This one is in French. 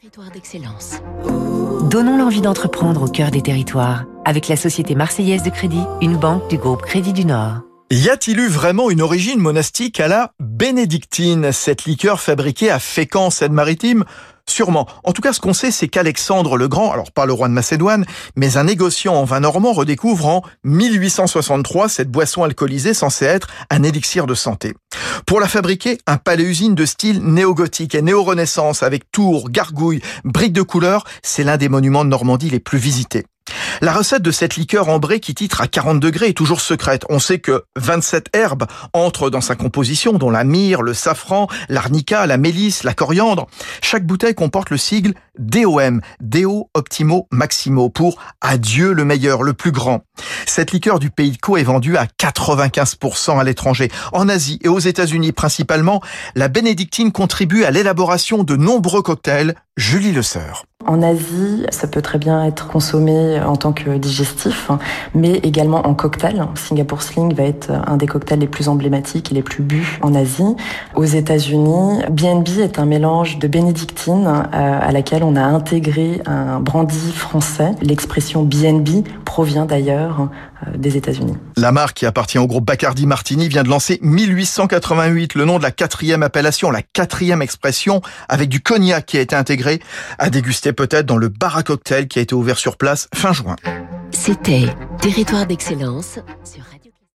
Territoire d'excellence. Donnons l'envie d'entreprendre au cœur des territoires avec la Société Marseillaise de Crédit, une banque du groupe Crédit du Nord. Y a-t-il eu vraiment une origine monastique à la bénédictine, cette liqueur fabriquée à Fécamp, Seine-Maritime? Sûrement. En tout cas, ce qu'on sait, c'est qu'Alexandre le Grand, alors pas le roi de Macédoine, mais un négociant en vin normand redécouvre en 1863 cette boisson alcoolisée censée être un élixir de santé. Pour la fabriquer, un palais-usine de style néo-gothique et néo-renaissance avec tours, gargouilles, briques de couleur, c'est l'un des monuments de Normandie les plus visités. La recette de cette liqueur ambrée qui titre à 40 degrés est toujours secrète. On sait que 27 herbes entrent dans sa composition, dont la myrrhe, le safran, l'arnica, la mélisse, la coriandre. Chaque bouteille comporte le sigle DOM, Deo Optimo Maximo, pour Adieu le meilleur, le plus grand. Cette liqueur du pays de Caux est vendue à 95% à l'étranger. En Asie et aux États-Unis principalement, la bénédictine contribue à l'élaboration de nombreux cocktails. Julie Le Sœur. En Asie, ça peut très bien être consommé en tant que digestif, mais également en cocktail. Singapore Sling va être un des cocktails les plus emblématiques et les plus bu en Asie. Aux États-Unis, BNB est un mélange de bénédictine euh, à laquelle on a intégré un brandy français. L'expression BNB provient d'ailleurs euh, des États-Unis. La marque qui appartient au groupe Bacardi Martini vient de lancer 1888 le nom de la quatrième appellation, la quatrième expression, avec du cognac qui a été intégré, à déguster peut-être dans le bar à cocktail qui a été ouvert sur place fin juin. C'était Territoire d'excellence sur